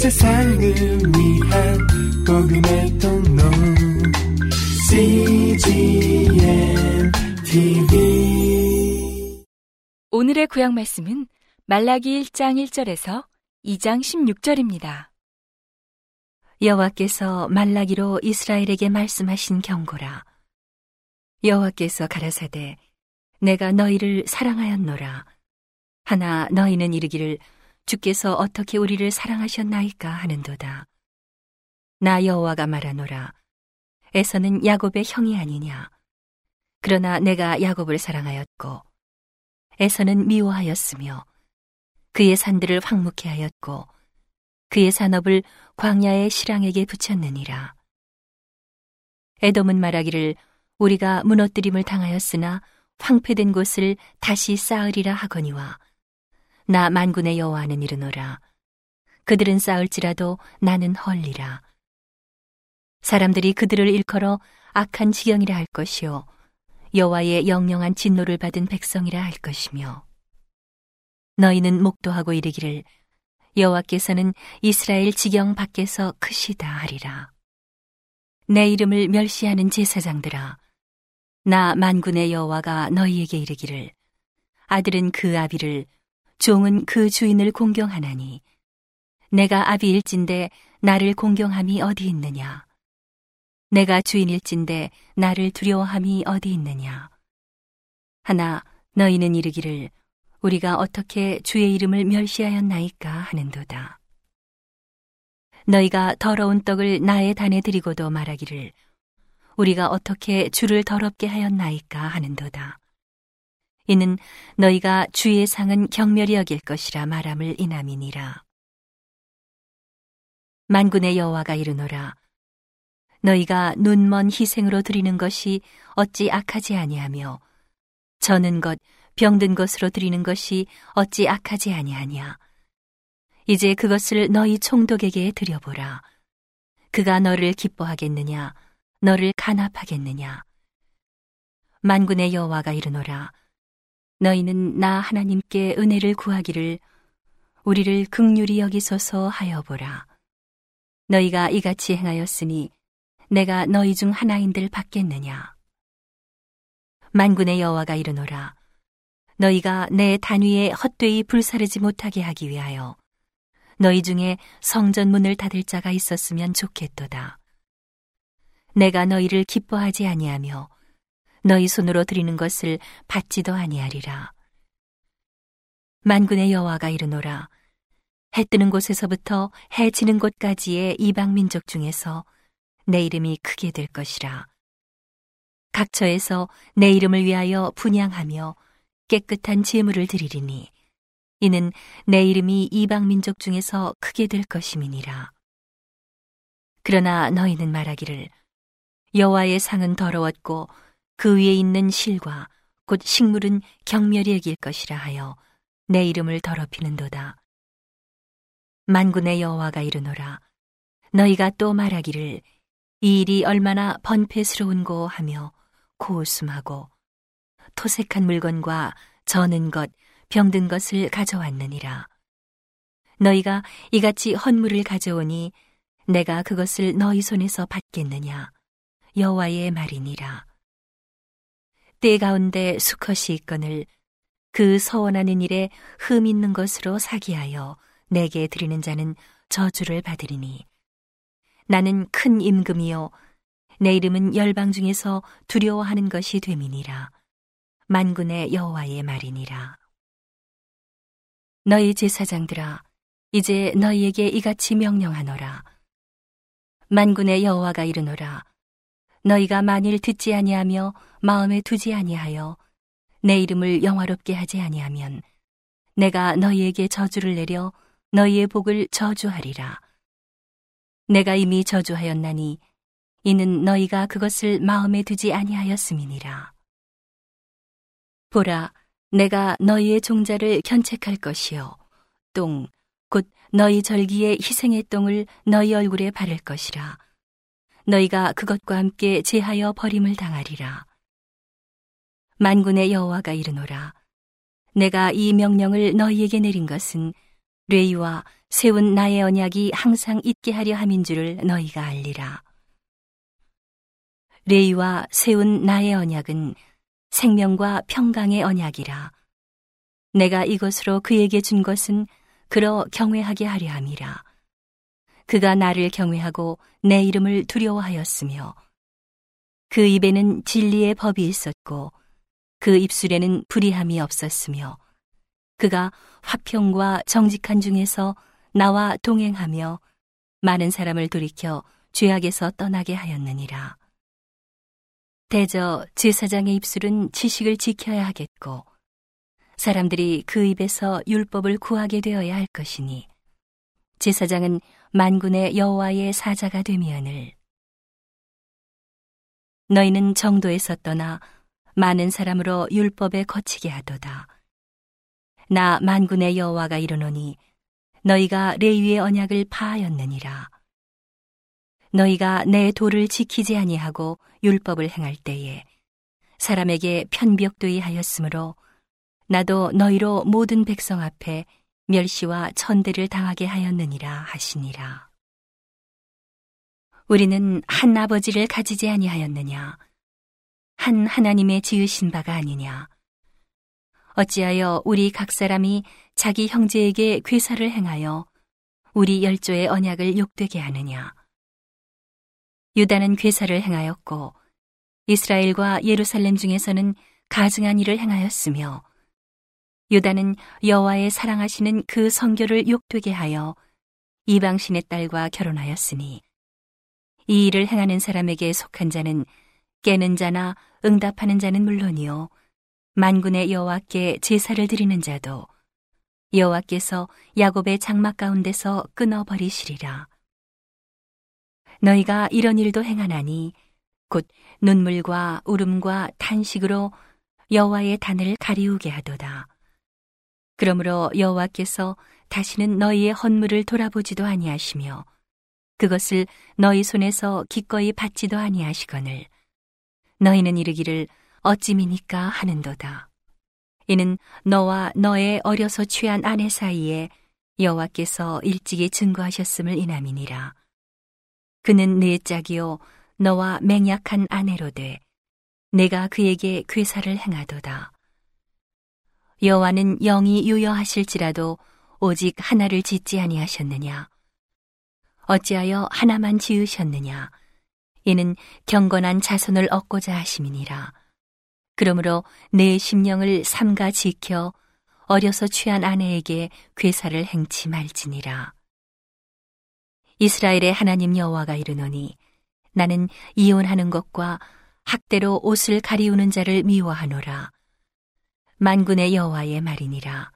세상을 위한 복음의 통로 CGM TV 오늘의 구약 말씀은 말라기 1장 1절에서 2장 16절입니다. 여호와께서 말라기로 이스라엘에게 말씀하신 경고라. 여호와께서 가라사대 내가 너희를 사랑하였노라. 하나 너희는 이르기를 주께서 어떻게 우리를 사랑하셨나이까 하는도다. 나 여호와가 말하노라. 에서는 야곱의 형이 아니냐. 그러나 내가 야곱을 사랑하였고 에서는 미워하였으며 그의 산들을 황무케 하였고 그의 산업을 광야의 실랑에게 붙였느니라. 에돔은 말하기를 우리가 무너뜨림을 당하였으나 황폐된 곳을 다시 쌓으리라 하거니와 나 만군의 여호와는 이르노라. 그들은 쌓을지라도 나는 헐리라. 사람들이 그들을 일컬어 악한 지경이라 할 것이요 여호와의 영영한 진노를 받은 백성이라 할 것이며. 너희는 목도하고 이르기를 여호와께서는 이스라엘 지경 밖에서 크시다 하리라. 내 이름을 멸시하는 제사장들아 나 만군의 여호와가 너희에게 이르기를 아들은 그 아비를 종은 그 주인을 공경하나니 내가 아비일진데 나를 공경함이 어디 있느냐? 내가 주인일진데 나를 두려워함이 어디 있느냐? 하나 너희는 이르기를 우리가 어떻게 주의 이름을 멸시하였나이까 하는도다. 너희가 더러운 떡을 나의 단에 드리고도 말하기를 우리가 어떻게 주를 더럽게 하였나이까 하는도다 이는 너희가 주의 상은 경멸이 여길 것이라 말함을 인함이니라. 만군의 여호와가 이르노라. 너희가 눈먼 희생으로 드리는 것이 어찌 악하지 아니하며 저는 것 병든 것으로 드리는 것이 어찌 악하지 아니하냐. 이제 그것을 너희 총독에게 드려보라. 그가 너를 기뻐하겠느냐, 너를 간합하겠느냐. 만군의 여호와가 이르노라. 너희는 나 하나님께 은혜를 구하기를 우리를 극률이 여기소서 하여 보라. 너희가 이같이 행하였으니 내가 너희 중 하나인들 받겠느냐. 만군의 여호와가 이르노라. 너희가 내 단위에 헛되이 불사르지 못하게 하기 위하여 너희 중에 성전 문을 닫을 자가 있었으면 좋겠도다. 내가 너희를 기뻐하지 아니하며 너희 손으로 드리는 것을 받지도 아니하리라. 만군의 여호와가 이르노라. 해 뜨는 곳에서부터 해 지는 곳까지의 이방 민족 중에서 내 이름이 크게 될 것이라. 각처에서 내 이름을 위하여 분양하며 깨끗한 제물을 드리리니 이는 내 이름이 이방 민족 중에서 크게 될 것임이니라. 그러나 너희는 말하기를 여호와의 상은 더러웠고 그 위에 있는 실과 곧 식물은 경멸이 여길 것이라 하여 내 이름을 더럽히는도다. 만군의 여호와가 이르노라. 너희가 또 말하기를 이 일이 얼마나 번패스러운고 하며 고웃음하고 토색한 물건과 저는 것, 병든 것을 가져왔느니라. 너희가 이같이 헌물을 가져오니 내가 그것을 너희 손에서 받겠느냐? 여호와의 말이니라. 때 가운데 수컷이 있거늘 그 서원하는 일에 흠 있는 것으로 사기하여 내게 드리는 자는 저주를 받으리니. 나는 큰 임금이요. 내 이름은 열방 중에서 두려워하는 것이 됨이니라. 만군의 여호와의 말이니라. 너희 제사장들아 이제 너희에게 이같이 명령하노라. 만군의 여호와가 이르노라 너희가 만일 듣지 아니하며 마음에 두지 아니하여 내 이름을 영화롭게 하지 아니하면 내가 너희에게 저주를 내려 너희의 복을 저주하리라. 내가 이미 저주하였나니 이는 너희가 그것을 마음에 두지 아니하였음이니라. 보라, 내가 너희의 종자를 견책할 것이요. 똥, 곧 너희 절기에 희생의 똥을 너희 얼굴에 바를 것이라. 너희가 그것과 함께 제하여 버림을 당하리라. 만군의 여호와가 이르노라. 내가 이 명령을 너희에게 내린 것은 레이와 세운 나의 언약이 항상 있게 하려 함인 줄을 너희가 알리라. 레이와 세운 나의 언약은 생명과 평강의 언약이라. 내가 이것으로 그에게 준 것은 그러 경외하게 하려 함이라. 그가 나를 경외하고 내 이름을 두려워하였으며 그 입에는 진리의 법이 있었고 그 입술에는 불의함이 없었으며 그가 화평과 정직한 중에서 나와 동행하며 많은 사람을 돌이켜 죄악에서 떠나게 하였느니라. 대저 제사장의 입술은 지식을 지켜야 하겠고 사람들이 그 입에서 율법을 구하게 되어야 할 것이니 제사장은 만군의 여호와의 사자가 되미언을 너희는 정도에서 떠나 많은 사람으로 율법에 거치게 하도다. 나 만군의 여호와가 이르노니 너희가 레위의 언약을 파하였느니라. 너희가 내 도를 지키지 아니하고 율법을 행할 때에 사람에게 편벽되이 하였으므로 나도 너희로 모든 백성 앞에 멸시와 천대를 당하게 하였느니라 하시니라. 우리는 한 아버지를 가지지 아니하였느냐? 한 하나님의 지으신 바가 아니냐? 어찌하여 우리 각 사람이 자기 형제에게 괴사를 행하여 우리 열조의 언약을 욕되게 하느냐? 유다는 괴사를 행하였고 이스라엘과 예루살렘 중에서는 가증한 일을 행하였으며 유다는 여호와의 사랑하시는 그 성교를 욕되게 하여 이방신의 딸과 결혼하였으니 이 일을 행하는 사람에게 속한 자는 깨는 자나 응답하는 자는 물론이요 만군의 여호와께 제사를 드리는 자도 여호와께서 야곱의 장막 가운데서 끊어 버리시리라. 너희가 이런 일도 행하나니 곧 눈물과 울음과 탄식으로 여호와의 단을 가리우게 하도다 그러므로 여호와께서 다시는 너희의 헌물을 돌아보지도 아니하시며 그것을 너희 손에서 기꺼이 받지도 아니하시거늘 너희는 이르기를 어찌미니까 하는도다. 이는 너와 너의 어려서 취한 아내 사이에 여호와께서 일찍이 증거하셨음을 인함이니라. 그는 내 짝이요 너와 맹약한 아내로 돼 내가 그에게 괴사를 행하도다. 여호와는 영이 유여하실지라도 오직 하나를 짓지 아니하셨느냐. 어찌하여 하나만 지으셨느냐? 이는 경건한 자손을 얻고자 하심이니라. 그러므로 내 심령을 삼가 지켜 어려서 취한 아내에게 괴사를 행치 말지니라. 이스라엘의 하나님 여호와가 이르노니 나는 이혼하는 것과 학대로 옷을 가리우는 자를 미워하노라. 만군의 여호와의 말이니라.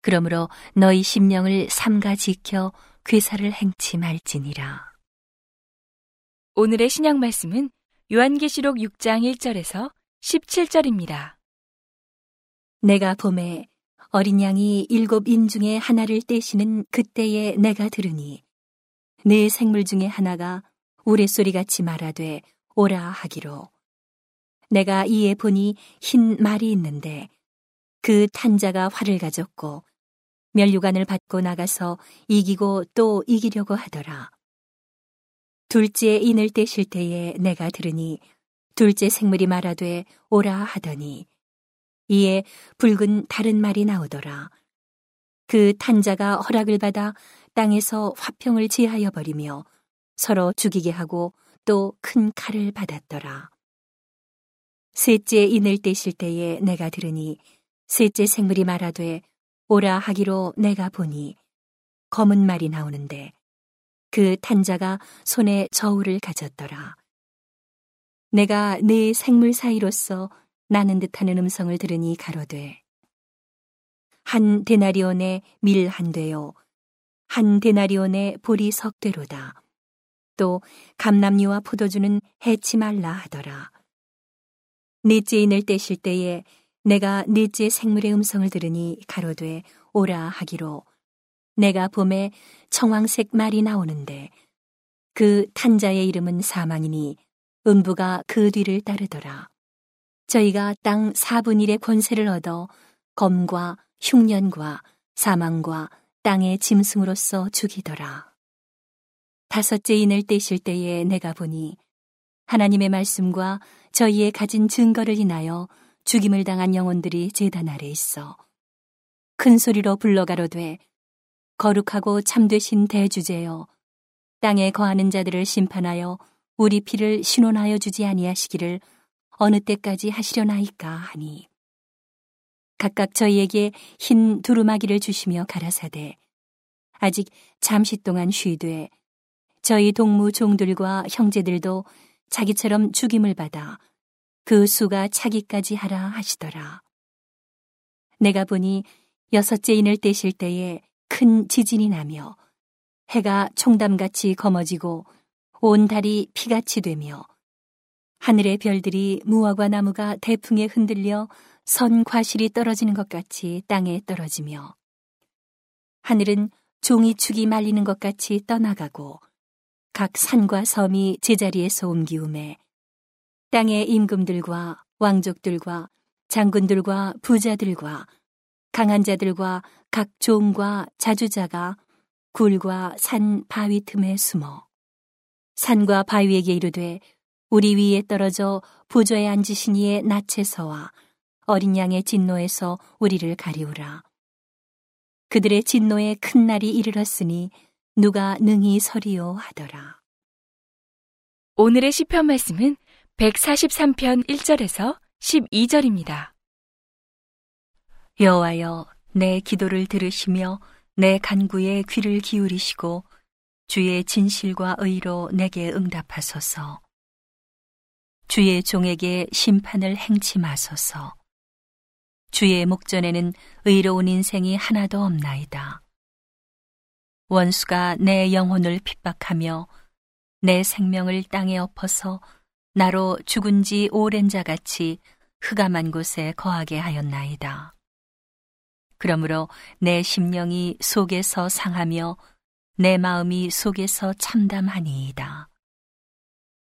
그러므로 너희 심령을 삼가 지켜 괴사를 행치 말지니라. 오늘의 신약 말씀은 요한계시록 6장 1절에서 17절입니다. 내가 봄에 어린 양이 일곱 인 중에 하나를 떼시는 그때에 내가 들으니 네 생물 중에 하나가 우레소리 같이 말하되 오라 하기로 내가 이에 보니 흰 말이 있는데 그 탄자가 활을 가졌고 멸류관을 받고 나가서 이기고 또 이기려고 하더라. 둘째 인을 떼실 때에 내가 들으니 둘째 생물이 말하되 오라 하더니 이에 붉은 다른 말이 나오더라. 그 탄자가 허락을 받아 땅에서 화평을 제하여 버리며 서로 죽이게 하고 또 큰 칼을 받았더라. 셋째 인을 떼실 때에 내가 들으니 셋째 생물이 말하되 오라 하기로 내가 보니 검은 말이 나오는데 그 탄자가 손에 저울을 가졌더라. 내가 네 생물 사이로서 나는 듯하는 음성을 들으니 가로되 한 데나리온의 밀한 되요 한 데나리온의 보리 석 되로다. 또 감남류와 포도주는 해치 말라 하더라. 넷째 인을 떼실 때에 내가 넷째 생물의 음성을 들으니 가로되 오라 하기로 내가 봄에 청황색 말이 나오는데 그 탄자의 이름은 사망이니 음부가 그 뒤를 따르더라. 저희가 땅 4분 1의 권세를 얻어 검과 흉년과 사망과 땅의 짐승으로서 죽이더라. 다섯째 인을 떼실 때에 내가 보니 하나님의 말씀과 저희의 가진 증거를 인하여 죽임을 당한 영혼들이 제단 아래 있어 큰 소리로 불러가로되 거룩하고 참되신 대주제여 땅에 거하는 자들을 심판하여 우리 피를 신원하여 주지 아니하시기를 어느 때까지 하시려나이까 하니. 각각 저희에게 흰 두루마기를 주시며 가라사대 아직 잠시 동안 쉬되 저희 동무 종들과 형제들도 자기처럼 죽임을 받아 그 수가 차기까지 하라 하시더라. 내가 보니 여섯째 인을 떼실 때에 큰 지진이 나며 해가 총담같이 검어지고 온 달이 피같이 되며 하늘의 별들이 무화과 나무가 대풍에 흔들려 선 과실이 떨어지는 것 같이 땅에 떨어지며 하늘은 종이축이 말리는 것 같이 떠나가고 각 산과 섬이 제자리에서 옮기움에 땅의 임금들과 왕족들과 장군들과 부자들과 강한 자들과 각 종과 자주자가 굴과 산 바위 틈에 숨어 산과 바위에게 이르되 우리 위에 떨어져 보좌에 앉으신 이의 낯에서와 어린 양의 진노에서 우리를 가리우라. 그들의 진노의 큰 날이 이르렀으니 누가 능히 서리요 하더라. 오늘의 시편 말씀은 143편 1절에서 12절입니다. 여호와여 내 기도를 들으시며 내 간구에 귀를 기울이시고 주의 진실과 의로 내게 응답하소서. 주의 종에게 심판을 행치 마소서. 주의 목전에는 의로운 인생이 하나도 없나이다. 원수가 내 영혼을 핍박하며 내 생명을 땅에 엎어서 나로 죽은 지 오랜 자 같이 흑암한 곳에 거하게 하였나이다. 그러므로 내 심령이 속에서 상하며 내 마음이 속에서 참담하니이다.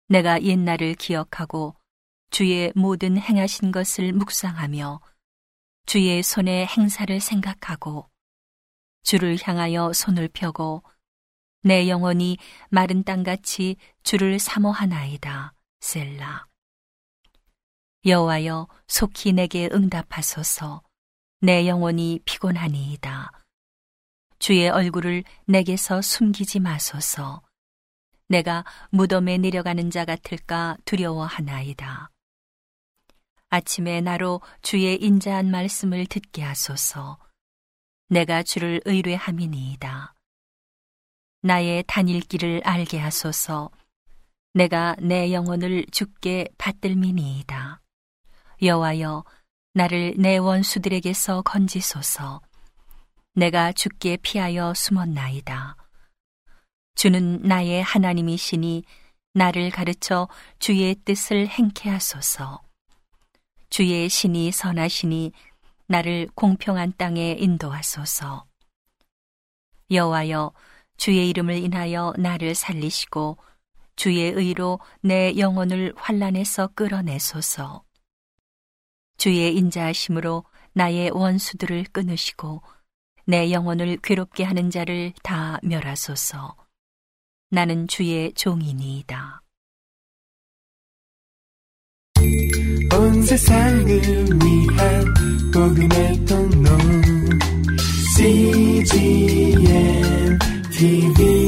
내가 옛날을 기억하고 주의 모든 행하신 것을 묵상하며 주의 손의 행사를 생각하고 주를 향하여 손을 펴고 내 영혼이 마른 땅같이 주를 사모하나이다. 셀라. 여호와여 속히 내게 응답하소서. 내 영혼이 피곤하니이다. 주의 얼굴을 내게서 숨기지 마소서. 내가 무덤에 내려가는 자 같을까 두려워하나이다. 아침에 나로 주의 인자한 말씀을 듣게 하소서. 내가 주를 의뢰함이니이다. 나의 다닐 길을 알게 하소서. 내가 내 영혼을 주께 받들미니이다. 여호와여, 나를 내 원수들에게서 건지소서. 내가 주께 피하여 숨었나이다. 주는 나의 하나님이시니 나를 가르쳐 주의 뜻을 행케 하소서. 주의 신이 선하시니 나를 공평한 땅에 인도하소서. 여호와여, 주의 이름을 인하여 나를 살리시고 주의 의로 내 영혼을 환란에서 끌어내소서. 주의 인자하심으로 나의 원수들을 끊으시고 내 영혼을 괴롭게 하는 자를 다 멸하소서. 나는 주의 종이니이다. 온 세상을 위한 복음의 통로 CGM TV